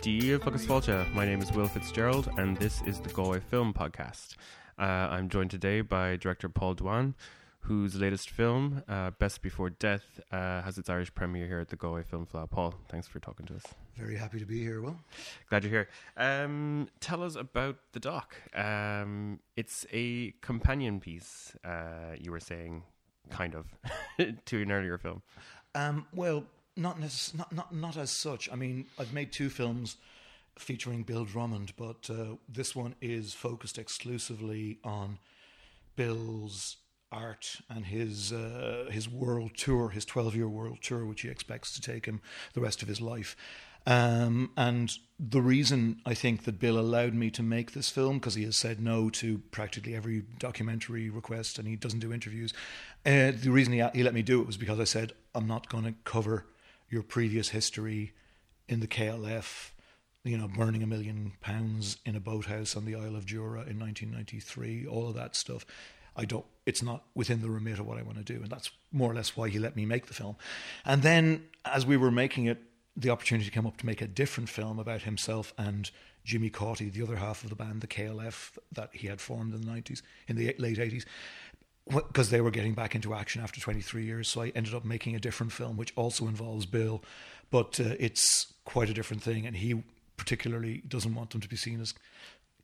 Dear Focus Volta, my name is Will Fitzgerald, and this is the Galway Film Podcast. Uh, I'm joined today by director Paul Duane, whose latest film, uh, Best Before Death, uh, has its Irish premiere here at the Galway Film Fleadh. Paul, thanks for talking to us. Very happy to be here, Will. Glad you're here. Um, tell us about the doc. Um, it's a companion piece, uh, you were saying, kind of, to an earlier film. Um, well, not, necess- not not not as such. I mean, I've made two films featuring Bill Drummond, but uh, this one is focused exclusively on Bill's art and his uh, his world tour, his twelve year world tour, which he expects to take him the rest of his life. Um, and the reason I think that Bill allowed me to make this film, because he has said no to practically every documentary request and he doesn't do interviews, uh, the reason he, he let me do it was because I said, I'm not going to cover your previous history in the KLF, you know, burning a million pounds in a boathouse on the Isle of Jura in 1993, all of that stuff. I don't, it's not within the remit of what I want to do. And that's more or less why he let me make the film. And then as we were making it, the opportunity came up to make a different film about himself and Jimmy Cauty, the other half of the band, the KLF that he had formed in the 90s, in the late 80s, because they were getting back into action after 23 years. So I ended up making a different film, which also involves Bill, but uh, it's quite a different thing. And he particularly doesn't want them to be seen as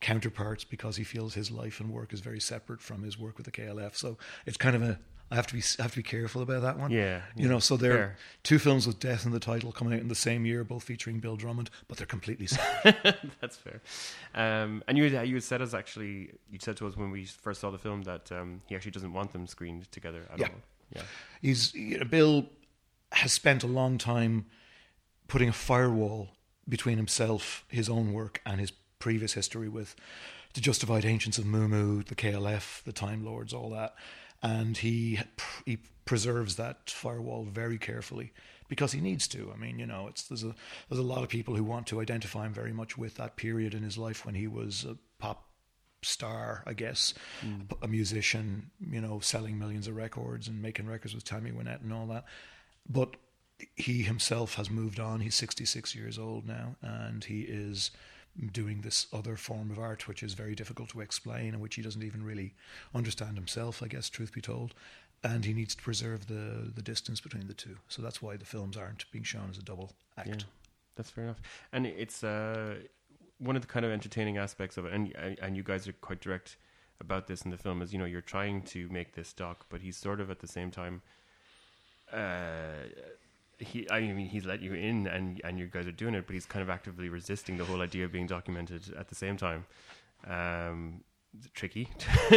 counterparts because he feels his life and work is very separate from his work with the KLF. So it's kind of a I have to be I have to be careful about that one. Yeah, you know. So there fair. are two films with death in the title coming out in the same year, both featuring Bill Drummond, but they're completely separate. That's fair. Um, and you you said us actually you said to us when we first saw the film that um, he actually doesn't want them screened together at Yeah. all. Yeah. He's you know, Bill has spent a long time putting a firewall between himself, his own work, and his previous history with the Justified Ancients of Mumu, the KLF, the Time Lords, all that, and he he preserves that firewall very carefully because he needs to. I mean, you know, it's there's a there's a lot of people who want to identify him very much with that period in his life when he was a pop star, I guess, mm. a musician, you know, selling millions of records and making records with Tammy Wynette and all that. But he himself has moved on. He's 66 years old now, and he is doing this other form of art, which is very difficult to explain and which he doesn't even really understand himself, I guess, truth be told. And he needs to preserve the, the distance between the two. So that's why the films aren't being shown as a double act. Yeah, that's fair enough. And it's uh, one of the kind of entertaining aspects of it, and and you guys are quite direct about this in the film. Is you know you're trying to make this doc, but he's sort of at the same time. Uh, he, I mean, he's let you in, and and you guys are doing it, but he's kind of actively resisting the whole idea of being documented at the same time. Um, tricky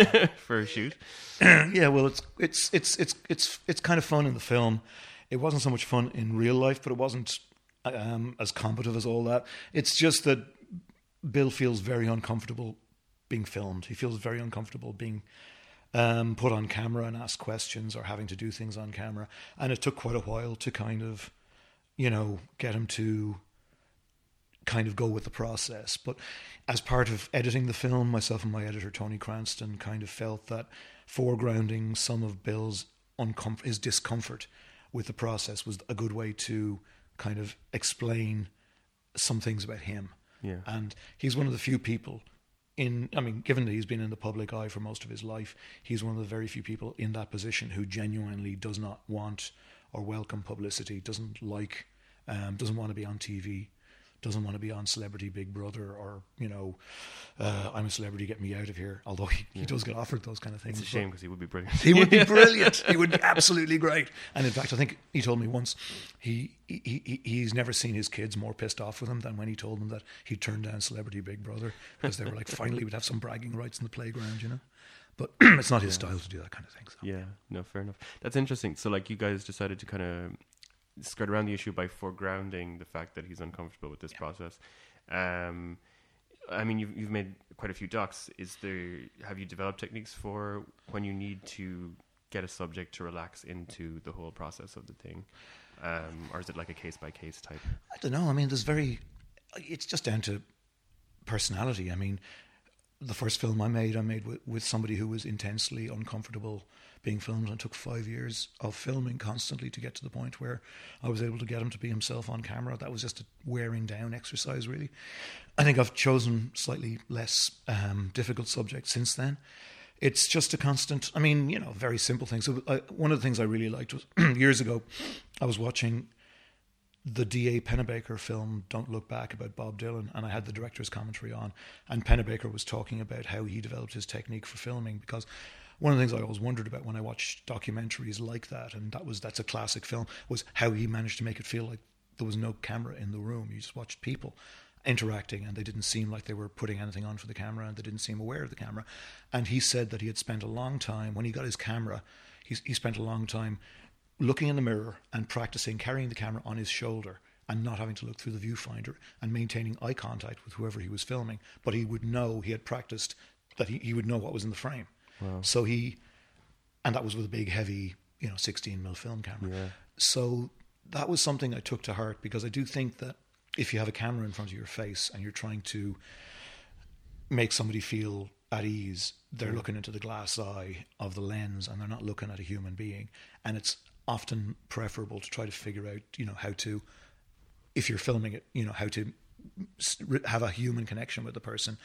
for a shoot. yeah, well, it's it's it's it's it's it's kind of fun in the film. It wasn't so much fun in real life, but it wasn't um, as combative as all that. It's just that Bill feels very uncomfortable being filmed. He feels very uncomfortable being um, put on camera and asked questions or having to do things on camera. And it took quite a while to kind of, you know, get him to kind of go with the process. But as part of editing the film, myself and my editor Tony Cranstoun kind of felt that foregrounding some of Bill's uncom- his discomfort with the process was a good way to kind of explain some things about him. Yeah. And he's one of the few people in I mean, given that he's been in the public eye for most of his life, he's one of the very few people in that position who genuinely does not want or welcome publicity, doesn't like um, doesn't want to be on TV, doesn't want to be on Celebrity Big Brother or, you know, uh, I'm a celebrity, get me out of here. Although he, he does get offered those kind of things. It's a shame because he would be brilliant. he would be brilliant. He would be absolutely great. And in fact, I think he told me once he, he, he he's never seen his kids more pissed off with him than when he told them that he turned down Celebrity Big Brother because they were like, finally, we'd have some bragging rights in the playground, you know. But it's not his style to do that kind of thing. So. Yeah, no, fair enough. That's interesting. So, like, you guys decided to kind of skirt around the issue by foregrounding the fact that he's uncomfortable with this process. Um, I mean, you've you've made quite a few docs. Is there have you developed techniques for when you need to get a subject to relax into the whole process of the thing, um, or is it like a case by case type? I don't know. I mean, there's very. It's just down to personality. I mean, the first film I made, I made with, with somebody who was intensely uncomfortable being filmed, and took five years of filming constantly to get to the point where I was able to get him to be himself on camera. That was just a wearing down exercise, really. I think I've chosen slightly less um, difficult subjects since then. It's just a constant. I mean, you know, very simple things. So I, one of the things I really liked was years ago, I was watching the D.A. Pennebaker film Don't Look Back about Bob Dylan, and I had the director's commentary on, and Pennebaker was talking about how he developed his technique for filming because one of the things I always wondered about when I watched documentaries like that, and that was that's a classic film, was how he managed to make it feel like there was no camera in the room. You just watched people interacting and they didn't seem like they were putting anything on for the camera and they didn't seem aware of the camera. And he said that he had spent a long time, when he got his camera, he, he spent a long time looking in the mirror and practicing carrying the camera on his shoulder and not having to look through the viewfinder and maintaining eye contact with whoever he was filming. But he would know, he had practiced that he, he would know what was in the frame. Wow. So he, and that was with a big, heavy, you know, 16 mil film camera. Yeah. So that was something I took to heart because I do think that if you have a camera in front of your face and you're trying to make somebody feel at ease, they're looking into the glass eye of the lens and they're not looking at a human being. And it's often preferable to try to figure out, you know, how to, if you're filming it, you know, how to have a human connection with the person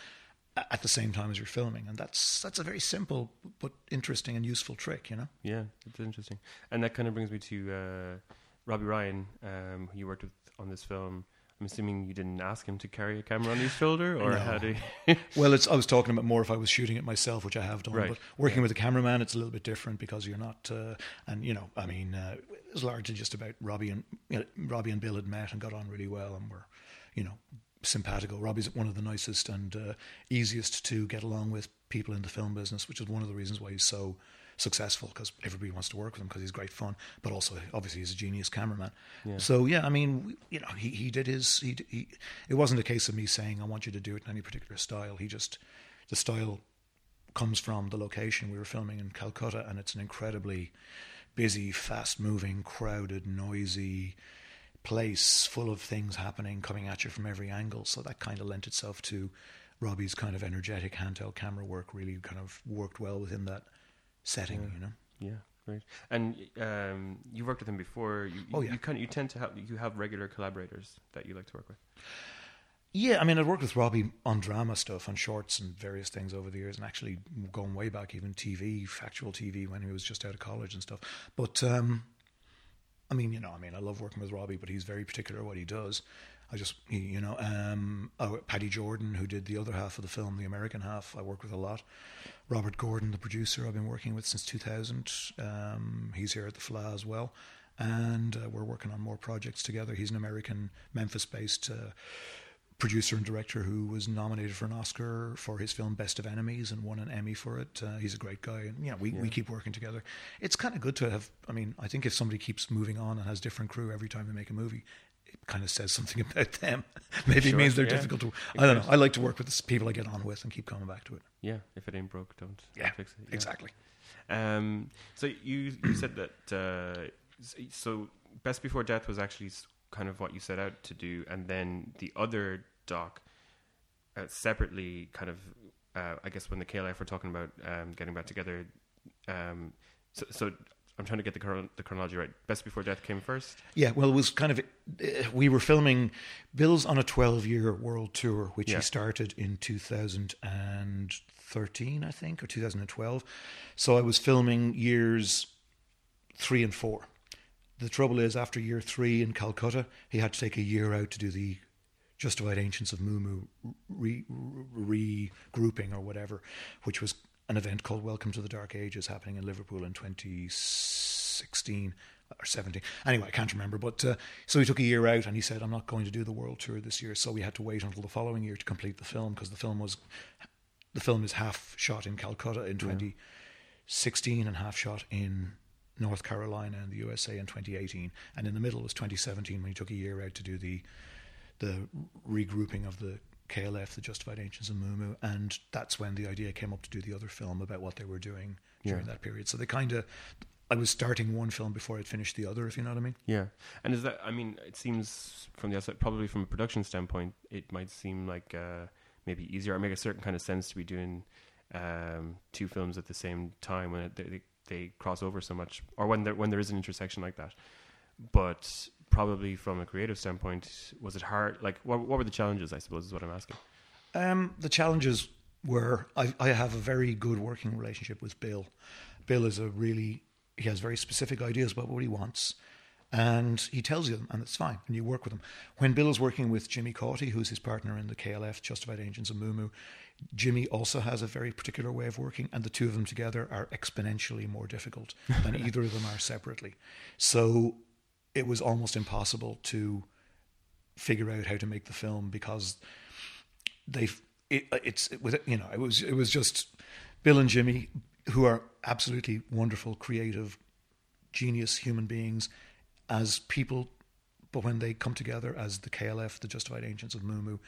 at the same time as you're filming, and that's that's a very simple but interesting and useful trick, you know. Yeah, it's interesting, and that kind of brings me to uh, Robbie Ryan, um, who you worked with on this film. I'm assuming you didn't ask him to carry a camera on his shoulder, or no. how do? You well, it's I was talking about more if I was shooting it myself, which I have done. Right. But working yeah. with a cameraman, it's a little bit different because you're not, uh, and you know, I mean, uh, it was largely just about Robbie and you know, Robbie and Bill had met and got on really well, and were, you know, simpatico. Robbie's one of the nicest and uh, easiest to get along with people in the film business, which is one of the reasons why he's so successful because everybody wants to work with him because he's great fun, but also obviously he's a genius cameraman. Yeah. So yeah, I mean, you know, he he did his he, he it wasn't a case of me saying I want you to do it in any particular style. He just the style comes from the location we were filming in Calcutta, and it's an incredibly busy, fast moving, crowded, noisy place full of things happening coming at you from every angle. So that kind of lent itself to Robbie's kind of energetic handheld camera work. Really kind of worked well within that setting. Yeah. You know. Yeah. Right. And um, you worked with him before. You, oh yeah. You kind of, you tend to have you have regular collaborators that you like to work with. Yeah, I mean, I've worked with Robbie on drama stuff, on shorts and various things over the years, and actually going way back, even TV, factual TV, when he was just out of college and stuff. But um, I mean, you know, I mean, I love working with Robbie, but he's very particular what he does. I just, you know, um, oh, Paddy Jordan, who did the other half of the film, the American half, I work with a lot. Robert Gordon, the producer, I've been working with since 2000. Um, he's here at the Fleadh as well. And uh, we're working on more projects together. He's an American, Memphis based uh, producer and director who was nominated for an Oscar for his film Best of Enemies and won an Emmy for it. Uh, he's a great guy, and you know, we, yeah. we keep working together. It's kind of good to have. I mean, I think if somebody keeps moving on and has different crew every time they make a movie, it kind of says something about them. Maybe sure, it means they're yeah. difficult to. I don't know. I like to work with the people I get on with and keep coming back to it. Yeah, if it ain't broke, don't, yeah, fix it. Yeah. Exactly. Um, so you you said that uh, so Best Before Death was actually kind of what you set out to do, and then the other doc uh, separately, kind of, uh, I guess when the KLF were talking about um, getting back together. Um, so, so, I'm trying to get the, chron- the chronology right. Best Before Death came first. Yeah, well, it was kind of uh, we were filming Bill's on a 12 year world tour, which yeah. he started in 2013, I think, or 2012. So I was filming years three and four. The trouble is, after year three in Calcutta, he had to take a year out to do the Justified Ancients of Mu re, regrouping or whatever, which was an event called Welcome to the Dark Ages happening in Liverpool in 2016 or 17. Anyway, I can't remember. But uh, so he took a year out and he said, I'm not going to do the world tour this year. So we had to wait until the following year to complete the film because the film was, the film is half shot in Calcutta in 2016 and half shot in North Carolina and the USA in 2018. And in the middle was 2017 when he took a year out to do the the regrouping of the KLF, the Justified Ancients of Mumu, and that's when the idea came up to do the other film about what they were doing during yeah. that period. So they kind of, I was starting one film before I'd finished the other, if you know what I mean. Yeah, and is that? I mean, it seems from the outside, probably from a production standpoint, it might seem like uh, maybe easier or make a certain kind of sense to be doing um, two films at the same time when it, they, they cross over so much, or when there when there is an intersection like that. But probably from a creative standpoint, was it hard? Like, what what were the challenges? I suppose is what I'm asking. Um, the challenges were I, I have a very good working relationship with Bill. Bill is a really he has very specific ideas about what he wants and he tells you them, and it's fine, and you work with him. When Bill is working with Jimmy Cauty, who's his partner in the KLF, Justified Ancients of Mu Mu, Jimmy also has a very particular way of working, and the two of them together are exponentially more difficult than either of them are separately. So it was almost impossible to figure out how to make the film because they it, it's it was you know it was it was just Bill and Jimmy who are absolutely wonderful creative genius human beings as people, but when they come together as the KLF, the Justified Ancients of Mu,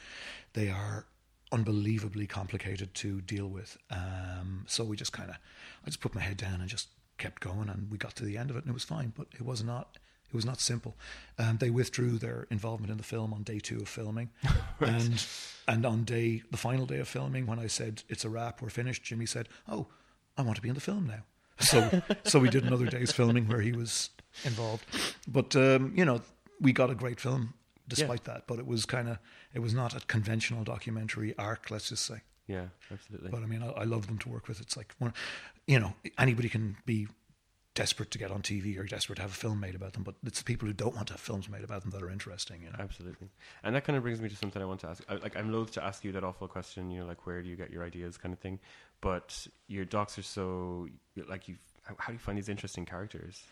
they are unbelievably complicated to deal with. Um, so we just kind of, I just put my head down and just kept going, and we got to the end of it, and it was fine. But it was not. It was not simple. Um, they withdrew their involvement in the film on day two of filming, right. and and on day the final day of filming, when I said it's a wrap, we're finished, Jimmy said, "Oh, I want to be in the film now." So so we did another day's filming where he was involved. But um, you know, we got a great film despite yeah. that. But it was kind of it was not a conventional documentary arc. Let's just say. Yeah, absolutely. But I mean, I, I love them to work with. It's like one, you know, anybody can be desperate to get on TV or desperate to have a film made about them, but it's the people who don't want to have films made about them that are interesting. You know? Absolutely, and that kind of brings me to something I want to ask. I, like, I'm loath to ask you that awful question. You know, like where do you get your ideas, kind of thing. But your docs are so like you. How, how do you find these interesting characters?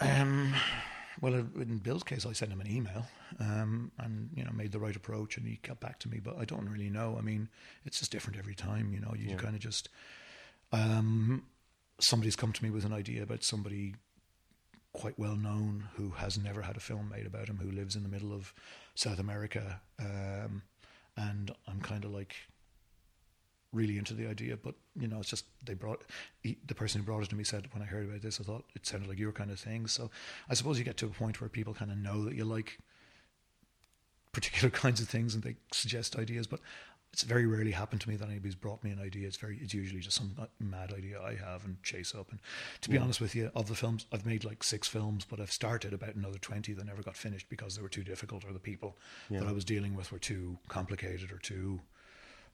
Um, um, well, in Bill's case, I sent him an email um, and you know made the right approach, and he got back to me. But I don't really know. I mean, it's just different every time. You know, you yeah. kind of just um, somebody's come to me with an idea about somebody quite well known who has never had a film made about him, who lives in the middle of South America, um, and I'm kind of like, really into the idea, but you know, it's just they brought he, the person who brought it to me said when I heard about this, I thought it sounded like your kind of thing. So I suppose you get to a point where people kind of know that you like particular kinds of things and they suggest ideas, but it's very rarely happened to me that anybody's brought me an idea. It's very, it's usually just some mad idea I have and chase up. And to be yeah. honest with you, of the films, I've made like six films, but I've started about another 20 that never got finished because they were too difficult or the people yeah. that I was dealing with were too complicated or too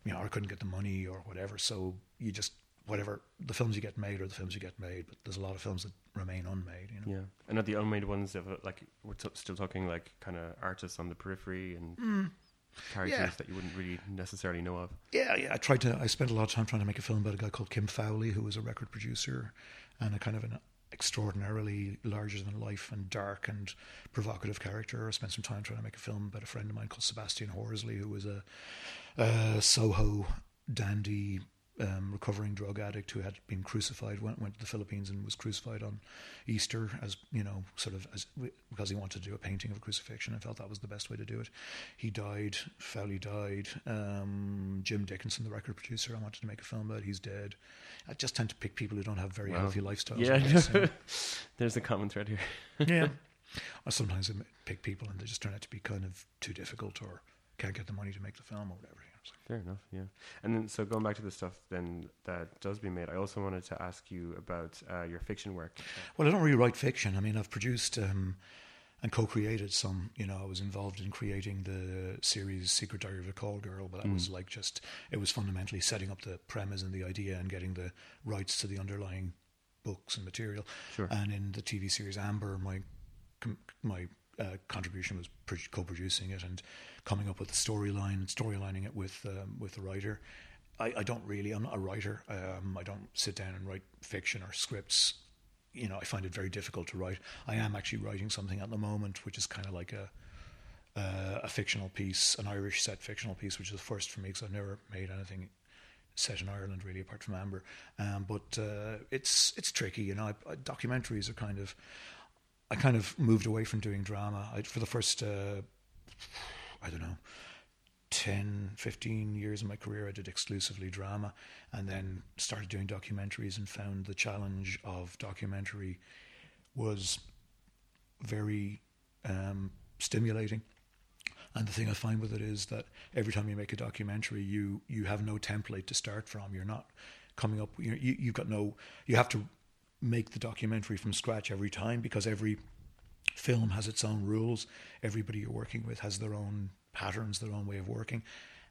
you know, or couldn't get the money or whatever. So you just whatever the films you get made are the films you get made. But there's a lot of films that remain unmade. You know? Yeah, and are the unmade ones of like we're t- still talking like kind of artists on the periphery and. Mm. Characters yeah. that you wouldn't really necessarily know of. Yeah, yeah. I tried to. I spent a lot of time trying to make a film about a guy called Kim Fowley, who was a record producer and a kind of an extraordinarily larger than life and dark and provocative character. I spent some time trying to make a film about a friend of mine called Sebastian Horsley, who was a uh, Soho dandy um, recovering drug addict who had been crucified went went to the Philippines and was crucified on Easter as you know sort of as because he wanted to do a painting of a crucifixion and felt that was the best way to do it. He died. Fowley died. Um, Jim Dickinson, the record producer, I wanted to make a film about. He's dead. I just tend to pick people who don't have very wow. healthy lifestyles. Yeah, there's a common thread here. yeah, or sometimes I pick people and they just turn out to be kind of too difficult or can't get the money to make the film or whatever. Fair enough, yeah. And then, so going back to the stuff then that does be made, I also wanted to ask you about uh, your fiction work. Well, I don't really write fiction. I mean, I've produced um, and co-created some. You know, I was involved in creating the series Secret Diary of a Call Girl, but that mm. was like just it was fundamentally setting up the premise and the idea and getting the rights to the underlying books and material. Sure. And in the TV series Amber, my my uh, contribution was co-producing it and coming up with the storyline, and storylining it with um, with the writer. I, I, don't really. I'm not a writer. Um, I don't sit down and write fiction or scripts. You know, I find it very difficult to write. I am actually writing something at the moment, which is kind of like a uh, a fictional piece, an Irish set fictional piece, which is the first for me because I've never made anything set in Ireland really, apart from Amber. Um, but uh, it's it's tricky, you know. I, I, documentaries are kind of I kind of moved away from doing drama. I, for the first, uh, I don't know, 10, 15 years of my career, I did exclusively drama and then started doing documentaries and found the challenge of documentary was very um, stimulating. And the thing I find with it is that every time you make a documentary, you you have no template to start from. You're not coming up. You you you've got no. You have to make the documentary from scratch every time because every film has its own rules. Everybody you're working with has their own patterns, their own way of working,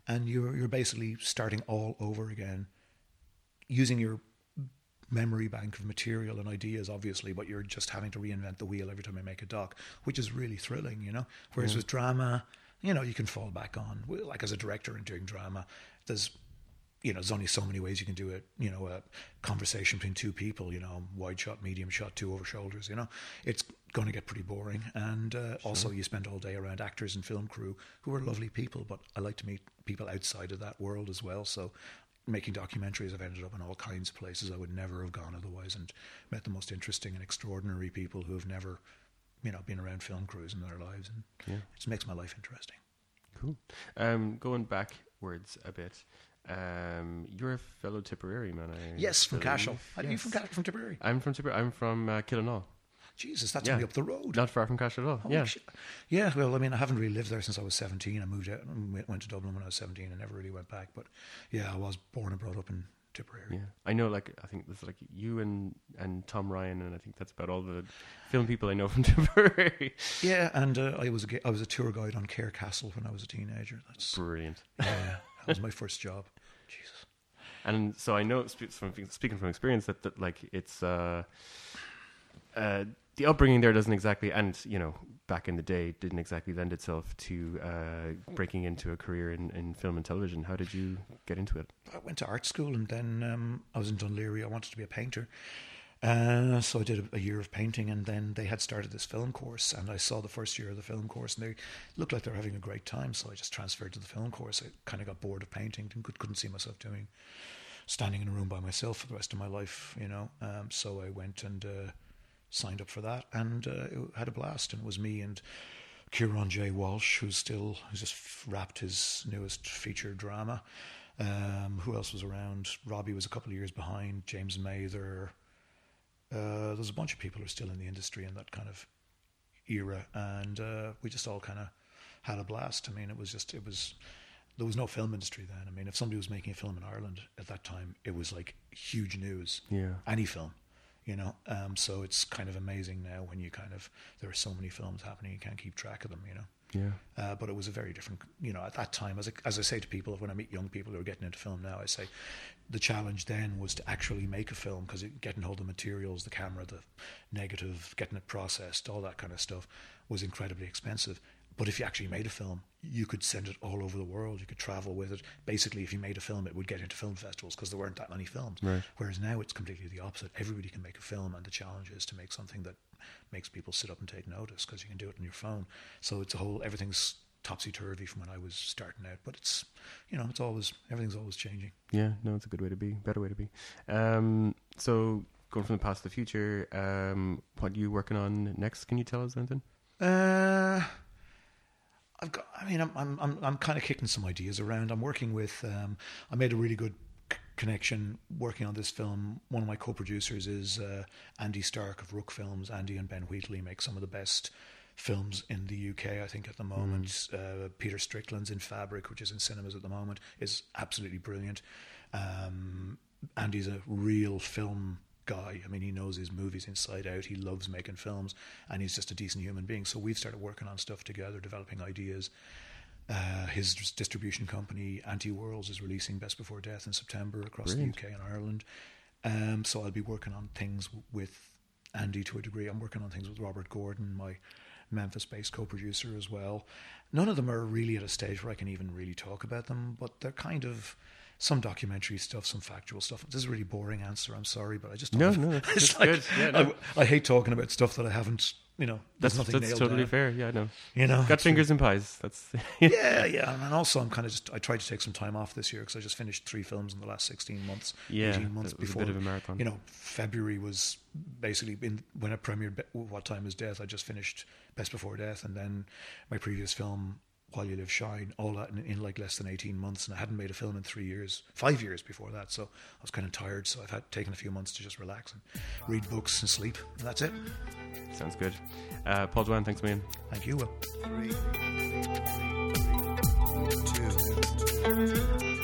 and you're you're basically starting all over again, using your memory bank of material and ideas, obviously, but you're just having to reinvent the wheel every time you make a doc, which is really thrilling, you know. Whereas Yeah. with drama, you know, you can fall back on, like as a director and doing drama, there's you know, there's only so many ways you can do it. You know, a conversation between two people. You know, wide shot, medium shot, two over shoulders. You know, it's going to get pretty boring. And uh, also, you spend all day around actors and film crew who are lovely people. But I like to meet people outside of that world as well. So, making documentaries, I've ended up in all kinds of places I would never have gone otherwise, and met the most interesting and extraordinary people who have never, you know, been around film crews in their lives, and Yeah. it makes my life interesting. Cool. Um, going backwards a bit, um, you're a fellow Tipperary man. I Yes, from. Cashel. Are you from Cashel, from Tipperary? I'm from Tipperary. I'm from uh, Killenaule. Jesus, that's Yeah. only up the road. Not far from Cashel at all. Yeah. shit. Yeah, well, I mean, I haven't really lived there since I was 17. I moved out and went- to Dublin when I was 17 and never really went back. But yeah, I was born and brought up in Tipperary. Yeah, I know. Like, I think there's like you and and Tom Ryan, and I think that's about all the film people I know from Tipperary. Yeah, and uh, I was a, I was a tour guide on Cahir Castle when I was a teenager. That's Brilliant. yeah, that was my first job. Jesus. And so I know, from speaking from experience, that, that like it's uh, uh, the upbringing there doesn't exactly, and you know, back in the day, didn't exactly lend itself to uh, breaking into a career in, in film and television. How did you get into it? I went to art school and then um, I was in Dún Laoghaire. I wanted to be a painter. Uh, so I did a, a year of painting and then they had started this film course and I saw the first year of the film course and they looked like they were having a great time. So I just transferred to the film course. I kind of got bored of painting and could, couldn't see myself doing standing in a room by myself for the rest of my life, you know. Um, so I went and uh, signed up for that and uh, it had a blast. And it was me and Kieron J. Walsh, who's still who's just wrapped his newest feature drama. Um, who else was around? Robbie was a couple of years behind. James Mather. Uh, there's a bunch of people who are still in the industry in that kind of era, and uh, we just all kind of had a blast. I mean, it was just it was there was no film industry then. I mean, if somebody was making a film in Ireland at that time, it was like huge news. Yeah. Any film, you know. Um, so it's kind of amazing now when you kind of there are so many films happening, you can't keep track of them, you know. Yeah. Uh, but it was a very different, you know, at that time, as I, as I say to people, when I meet young people who are getting into film now, I say the challenge then was to actually make a film because getting hold of the materials, the camera, the negative, getting it processed, all that kind of stuff was incredibly expensive. But if you actually made a film, you could send it all over the world. You could travel with it. Basically, if you made a film, it would get into film festivals because there weren't that many films. Right. Whereas now it's completely the opposite. Everybody can make a film, and the challenge is to make something that makes people sit up and take notice because you can do it on your phone. So it's a whole everything's topsy turvy from when I was starting out. But it's you know it's always everything's always changing. Yeah, no, it's a good way to be, better way to be. Um, so going from the past to the future, um, what are you working on next? Can you tell us anything? Uh, I've got. I mean, I'm I'm I'm, I'm kind of kicking some ideas around. I'm working with. Um, I made a really good c- connection working on this film. One of my co-producers is uh, Andy Stark of Rook Films. Andy and Ben Wheatley make some of the best films in the UK. I think at the moment, uh, Peter Strickland's in Fabric, which is in cinemas at the moment, is absolutely brilliant. Um, Andy's a real film guy. I mean, he knows his movies inside out. He loves making films, and he's just a decent human being. So we've started working on stuff together, developing ideas. Uh, his distribution company, Anti Worlds, is releasing Best Before Death in September across Brilliant. the UK and Ireland. Um, so I'll be working on things with Andy to a degree. I'm working on things with Robert Gordon, my Memphis-based co-producer as well. None of them are really at a stage where I can even really talk about them, but they're kind of some documentary stuff, some factual stuff. This is a really boring answer. I'm sorry, but I just don't No, have- no, it's like, good. Yeah, no. I, I hate talking about stuff that I haven't. You know, That's nothing that's totally down. fair. Yeah, I know. You know, Got fingers and pies. That's yeah, yeah, and also I'm kind of just I tried to take some time off this year because I just finished three films in the last 16 months, Yeah, 18 months was a before. bit of a marathon. You know, February was basically in when I premiered What Time Is Death. I just finished Best Before Death, and then my previous film While You Live Shine. All that in, in like less than 18 months, and I hadn't made a film in three years, five years before that. So I was kind of tired. So I've had taken a few months to just relax and read books and sleep. And that's it. sounds good. Uh, Paul Duane, thanks, man. Thank you, Will. three. two.